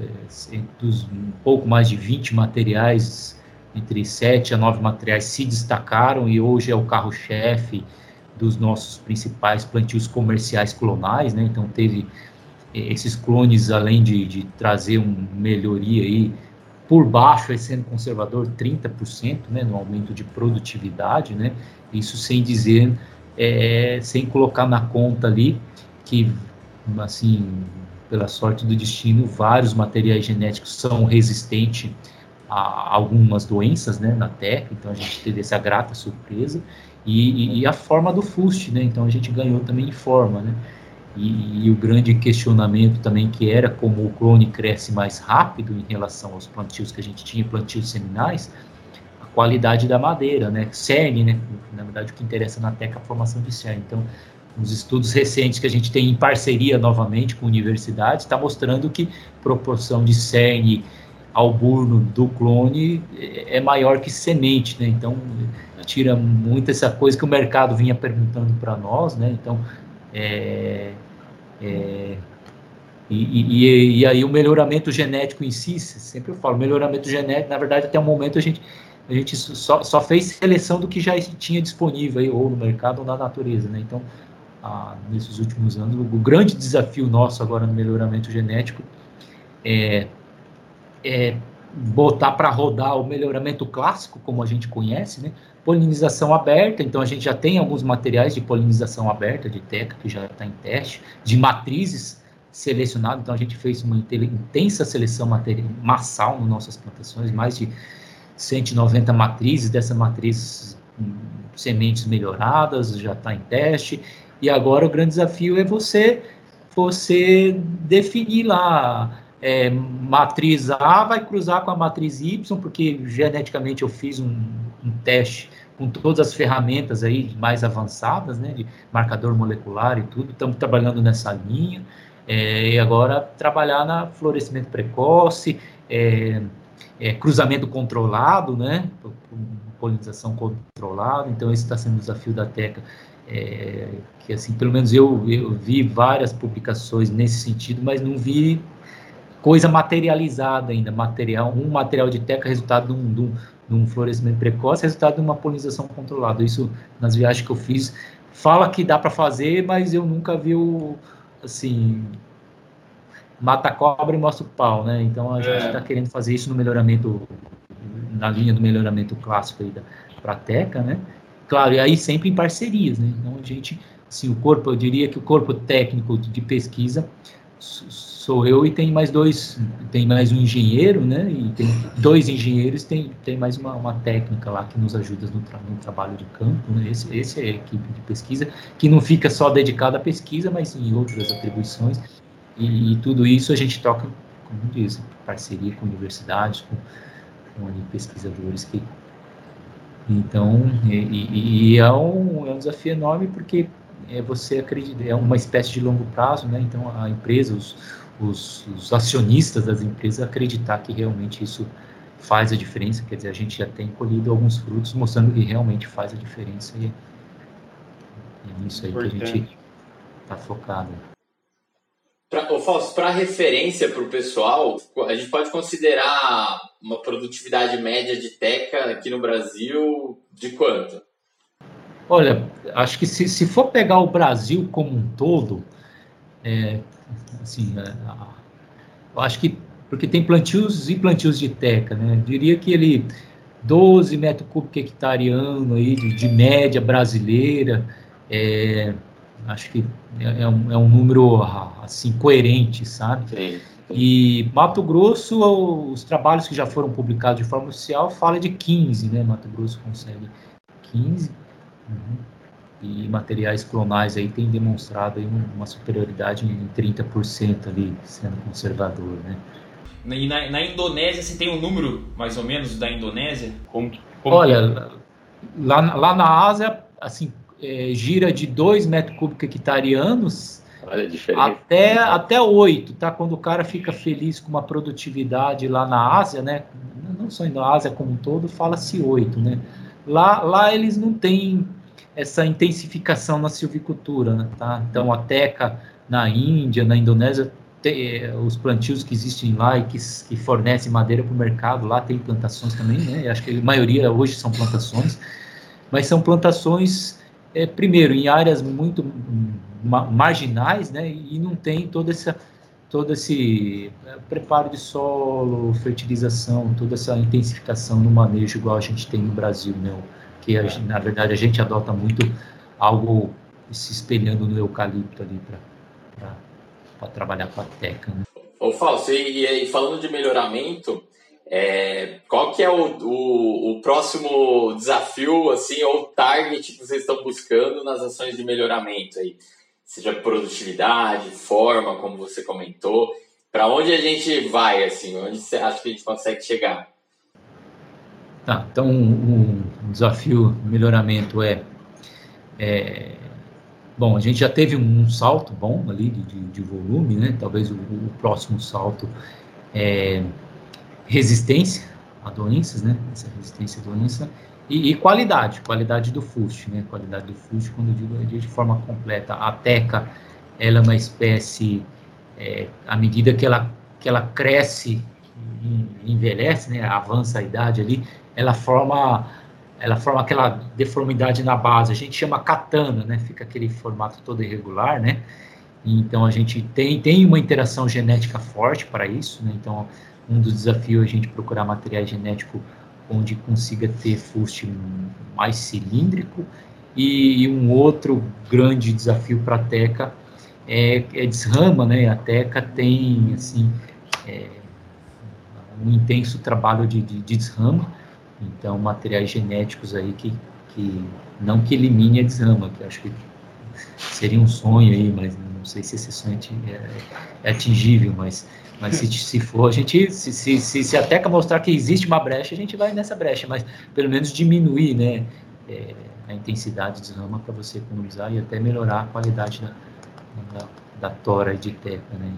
é, dos um pouco mais de 20 materiais, entre 7 a 9 materiais se destacaram e hoje é o carro-chefe dos nossos principais plantios comerciais clonais, né? Então teve esses clones, além de, de trazer uma melhoria aí, por baixo, aí sendo conservador, 30% né, no aumento de produtividade, né? Isso sem dizer, é, sem colocar na conta ali que, assim, pela sorte do destino, vários materiais genéticos são resistentes a algumas doenças, né, na terra, então a gente teve essa grata surpresa, e, e, a forma do FUST, né, então a gente ganhou também em forma, né, e, e, o grande questionamento também que era como o clone cresce mais rápido em relação aos plantios que a gente tinha, plantios seminais, a qualidade da madeira, né? CERN, né? Na verdade, o que interessa na TECA é a formação de CERN. Então, os estudos recentes que a gente tem em parceria novamente com universidades está mostrando que proporção de CERN ao burno do clone é maior que semente, né? Então, tira muito essa coisa que o mercado vinha perguntando para nós, né? Então, é, é, e, e, e, aí o melhoramento genético em si, sempre eu falo, melhoramento genético, na verdade, até o momento a gente, a gente só, só fez seleção do que já tinha disponível aí, ou no mercado ou na natureza, né? Então, ah, nesses últimos anos, o grande desafio nosso agora no melhoramento genético é, é botar para rodar o melhoramento clássico, como a gente conhece, né? Polinização aberta, então a gente já tem alguns materiais de polinização aberta, de teca, que já está em teste, de matrizes selecionadas, então a gente fez uma intensa seleção massal nas nossas plantações, mais de 190 matrizes, dessas matrizes hum, sementes melhoradas, já está em teste, e agora o grande desafio é você, você definir lá é, matriz A vai cruzar com a matriz Y, porque geneticamente eu fiz um, um teste com todas as ferramentas aí mais avançadas, né, de marcador molecular e tudo, estamos trabalhando nessa linha, é, e agora trabalhar na florescimento precoce, é, é, cruzamento controlado, né, polinização controlada, então esse está sendo o desafio da TECA, é, que assim, pelo menos eu, eu vi várias publicações nesse sentido, mas não vi coisa materializada ainda, material, um material de teca resultado de um, de, um, de um, florescimento precoce, resultado de uma polinização controlada. Isso nas viagens que eu fiz fala que dá para fazer, mas eu nunca vi o assim mata a cobra e mostra o pau, né? Então a é. gente está querendo fazer isso no melhoramento na linha do melhoramento clássico aí da para teca, né? Claro, e aí sempre em parcerias, né? Então a gente, assim, o corpo, eu diria que o corpo técnico de pesquisa sou eu e tem mais dois, tem mais um engenheiro, né? E tem dois engenheiros, tem, tem mais uma, uma técnica lá que nos ajuda no, tra no trabalho de campo, né? Esse, esse é a equipe de pesquisa, que não fica só dedicada à pesquisa, mas em outras atribuições. E, e tudo isso a gente toca, como diz, parceria com universidades, com, com pesquisadores que. Então, e, e, e é, um, é um desafio enorme porque é você acredita, é uma espécie de longo prazo, né? Então a empresa, os, os, os, acionistas das empresas acreditar que realmente isso faz a diferença, quer dizer, a gente já tem colhido alguns frutos mostrando que realmente faz a diferença e é nisso aí Importante. que a gente está focado. Pra, Fausto, para referência para o pessoal, a gente pode considerar uma produtividade média de teca aqui no Brasil de quanto? Olha, acho que se, se for pegar o Brasil como um todo, é, assim, é, eu acho que porque tem plantios e plantios de teca, né? Eu diria que ele 12 metros cúbicos hectare ano aí de, de média brasileira, é, acho que é, é, um, é, um, número assim coerente, sabe? Sim. E Mato Grosso, os trabalhos que já foram publicados de forma oficial fala de 15, né? Mato Grosso consegue 15. Uhum. E materiais clonais aí tem demonstrado aí uma superioridade em 30% ali, sendo conservador, né? E na, na, Indonésia, você tem um número, mais ou menos, da Indonésia? Como, como Olha, lá, lá na Ásia, assim, é, gira de 2 metros cúbicos hectareanos até, até 8, tá? Quando o cara fica feliz com uma produtividade lá na Ásia, né? Não só na Ásia como um todo, fala-se 8, né? Lá, lá eles não têm essa intensificação na silvicultura, né? tá? Então a teca na Índia, na Indonésia, tem, eh, os plantios que existem lá e que, que fornecem madeira para o mercado, lá tem plantações também, né? Acho que a maioria hoje são plantações, mas são plantações, é, primeiro, em áreas muito ma marginais, né? E não tem toda essa todo esse é, preparo de solo, fertilização, toda essa intensificação no manejo igual a gente tem no Brasil, né? Que a, na verdade a gente adota muito algo se espelhando no eucalipto ali para trabalhar com a teca. Né? Ô Fausto, e, e falando de melhoramento, é, qual que é o, o, o, próximo desafio, assim, ou target que vocês estão buscando nas ações de melhoramento aí? seja produtividade, forma, como você comentou. Para onde a gente vai, assim? Onde você acha que a gente consegue chegar? Tá, então um, desafio melhoramento é, é, bom, a gente já teve um salto bom ali de, de, de volume, né? Talvez o, o, próximo salto é resistência a doenças, né? Essa resistência a doença e, e, qualidade, qualidade do FUST, né? Qualidade do FUST, quando eu digo de forma completa. A teca, ela é uma espécie, é, à medida que ela, que ela cresce, envelhece, né? Avança a idade ali, ela forma, ela forma aquela deformidade na base. A gente chama katana, né? Fica aquele formato todo irregular, né? Então a gente tem, tem uma interação genética forte para isso, né? Então um dos desafios é a gente procurar materiais genéticos onde consiga ter fuste mais cilíndrico e, um outro grande desafio para a Teca é, é, desrama, né? A Teca tem assim é, um intenso trabalho de, de, de, desrama, então materiais genéticos aí que, que não que elimine a desrama, que acho que seria um sonho aí, mas não sei se esse sonho é, é atingível, mas mas se, se for, a gente, se, se, se, se a Teca mostrar que existe uma brecha, a gente vai nessa brecha, mas pelo menos diminuir né, é, a intensidade de desrama para você economizar e até melhorar a qualidade da, da, da tora de Teca. Né?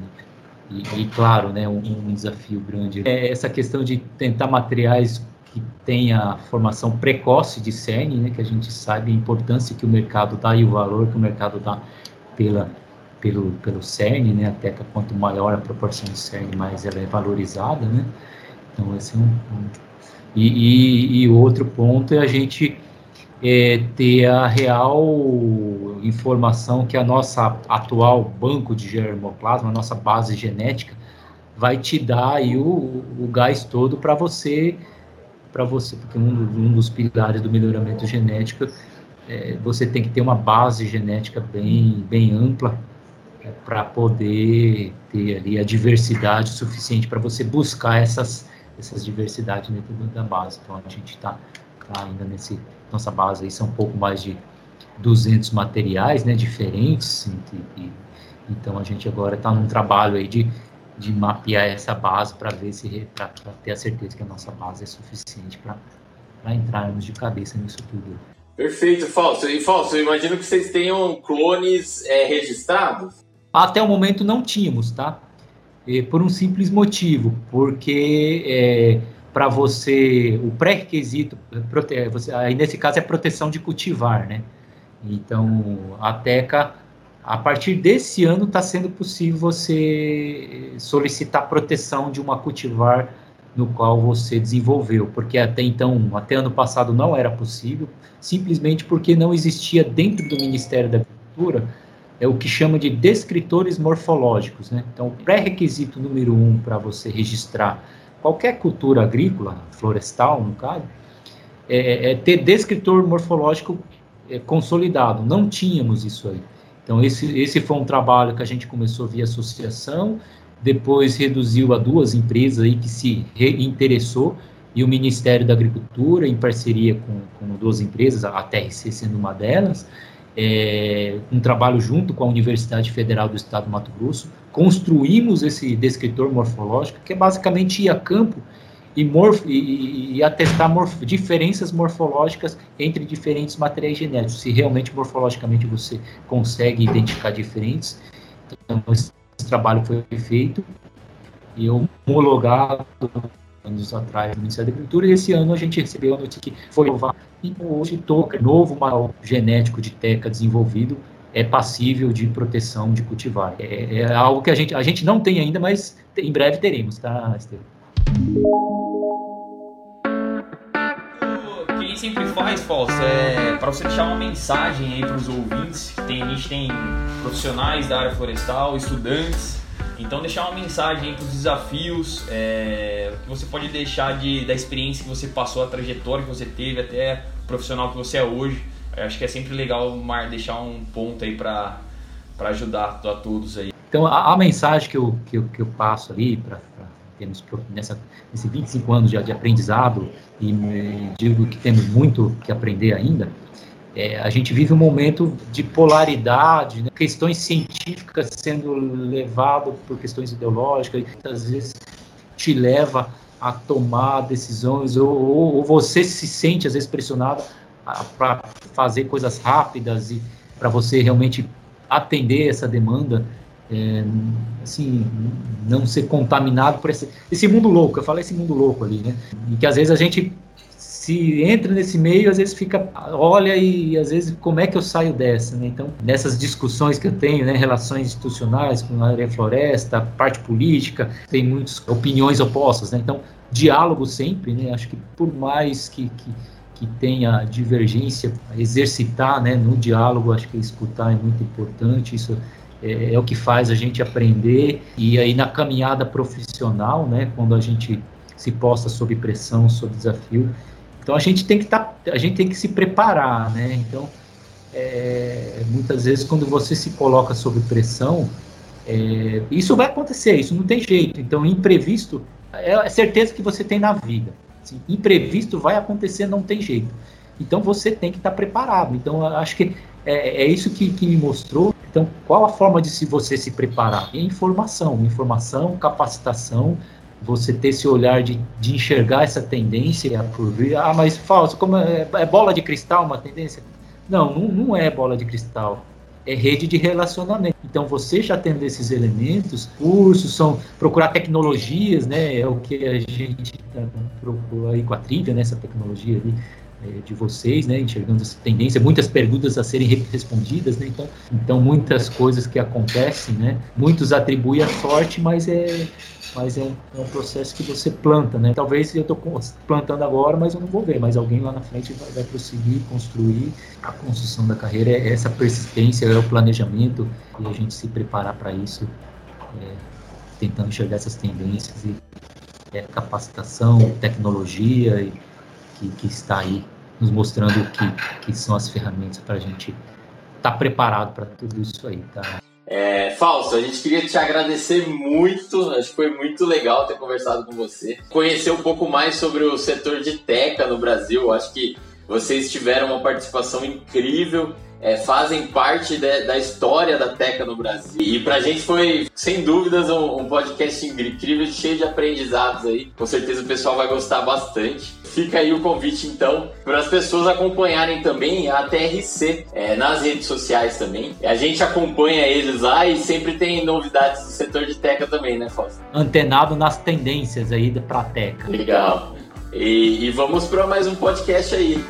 E, e, claro, né, um, um, desafio grande é essa questão de tentar materiais que tenha formação precoce de CERN, né, que a gente sabe a importância que o mercado dá e o valor que o mercado dá pela pelo, pelo CERN, né? Até que quanto maior a proporção de CERN, mais ela é valorizada, né? Então, esse é um, um e, e, e, outro ponto é a gente é, ter a real informação que a nossa atual banco de germoplasma, a nossa base genética, vai te dar aí o, o gás todo para você, para você, porque um, um, dos pilares do melhoramento genético é, você tem que ter uma base genética bem, bem ampla para poder ter ali a diversidade suficiente para você buscar essas, essas diversidades dentro da base. Então, a gente está tá ainda nesse, nossa base aí são um pouco mais de 200 materiais, né, diferentes, e, então a gente agora está num trabalho aí de, de mapear essa base para ver se, para ter a certeza que a nossa base é suficiente para entrarmos de cabeça nisso tudo. Perfeito, Fausto. E Fausto, eu imagino que vocês tenham clones é, registrados? Até o momento não tínhamos, tá? E por um simples motivo, porque é, para você, o pré-requisito, aí nesse caso é proteção de cultivar, né? Então, a TECA, a partir desse ano, está sendo possível você solicitar proteção de uma cultivar no qual você desenvolveu, porque até então, até ano passado não era possível, simplesmente porque não existia dentro do Ministério da Agricultura é o que chama de descritores morfológicos. Né? Então, pré-requisito número um para você registrar qualquer cultura agrícola, florestal no caso, é, é ter descritor morfológico é, consolidado. Não tínhamos isso aí. Então, esse, esse foi um trabalho que a gente começou via associação, depois reduziu a duas empresas aí que se interessou e o Ministério da Agricultura, em parceria com, com duas empresas, a TRC sendo uma delas, é, um trabalho junto com a Universidade Federal do Estado do Mato Grosso, construímos esse descritor morfológico, que é basicamente ir a campo e, morf, e, e atestar morf, diferenças morfológicas entre diferentes materiais genéticos, se realmente morfologicamente você consegue identificar diferentes. Então, esse trabalho foi feito e homologado anos atrás no Ministério da Agricultura, e esse ano a gente recebeu a notícia que foi aprovado, e hoje todo novo material genético de teca desenvolvido é passível de proteção de cultivar. É, é, algo que a gente, a gente não tem ainda, mas em breve teremos, tá, Estevam? O que sempre faz, Fausto, é para você deixar uma mensagem aí para os ouvintes, que tem, a gente tem profissionais da área florestal, estudantes, então deixar uma mensagem para os desafios, é, que você pode deixar de, da experiência que você passou, a trajetória que você teve, até o profissional que você é hoje, eu acho que é sempre legal Mar, deixar um ponto aí para ajudar a todos aí. Então, a, a, mensagem que eu, que eu, que eu passo ali, para temos nessa, nesses 25 anos de, de aprendizado, e digo que temos muito que aprender ainda, é, a gente vive um momento de polaridade, né? questões científicas sendo levado por questões ideológicas, e muitas vezes te leva a tomar decisões, ou, ou, ou você se sente, às vezes, pressionado para fazer coisas rápidas e para você realmente atender essa demanda, é, assim, não ser contaminado por esse, esse mundo louco. Eu falei esse mundo louco ali, né? E que às vezes a gente se entra nesse meio, às vezes fica, olha e às vezes como é que eu saio dessa, né? Então, nessas discussões que eu tenho, né, relações institucionais com a área floresta, parte política, tem muitas opiniões opostas, né? Então, diálogo sempre, né? Acho que por mais que, que que tenha divergência, exercitar né, no diálogo, acho que escutar é muito importante, isso é, é, o que faz a gente aprender, e aí na caminhada profissional, né, quando a gente se posta sob pressão, sob desafio, então a gente tem que tá, a gente tem que se preparar, né, então é, muitas vezes quando você se coloca sob pressão, é, isso vai acontecer, isso não tem jeito, então imprevisto é certeza que você tem na vida, Assim, imprevisto vai acontecer, não tem jeito. Então você tem que estar preparado. Então acho que é, é isso que, que, me mostrou. Então qual a forma de se você se preparar? É informação, informação, capacitação, você ter esse olhar de, de enxergar essa tendência por vir. Ah, mas falso, como é, é bola de cristal uma tendência? Não, não, não é bola de cristal é rede de relacionamento. Então, você já tendo esses elementos, cursos são procurar tecnologias, né? É o que a gente tá procura aí com a trilha, né? Essa tecnologia ali de vocês, né? Enxergando essa tendência, muitas perguntas a serem respondidas, né? Então, então muitas coisas que acontecem, né? Muitos atribuem a sorte, mas é mas é um, é um, processo que você planta, né? Talvez eu estou plantando agora, mas eu não vou ver, mas alguém lá na frente vai, vai prosseguir, construir. A construção da carreira é essa persistência, é o planejamento e a gente se preparar para isso, é, tentando enxergar essas tendências e é, capacitação, tecnologia e, que, que está aí nos mostrando que, que são as ferramentas para a gente estar tá preparado para tudo isso aí, tá? É, Fausto, a gente queria te agradecer muito, acho que foi muito legal ter conversado com você. Conhecer um pouco mais sobre o setor de teca no Brasil, acho que vocês tiveram uma participação incrível é, fazem parte de, da história da Teca no Brasil. E pra gente foi, sem dúvidas, um, um, podcast incrível, cheio de aprendizados aí. Com certeza o pessoal vai gostar bastante. Fica aí o convite, então, para as pessoas acompanharem também a TRC é, nas redes sociais também. A gente acompanha eles lá e sempre tem novidades do setor de Teca também, né, Fausto? Antenado nas tendências aí da Teca. Legal. E, e vamos para mais um podcast aí.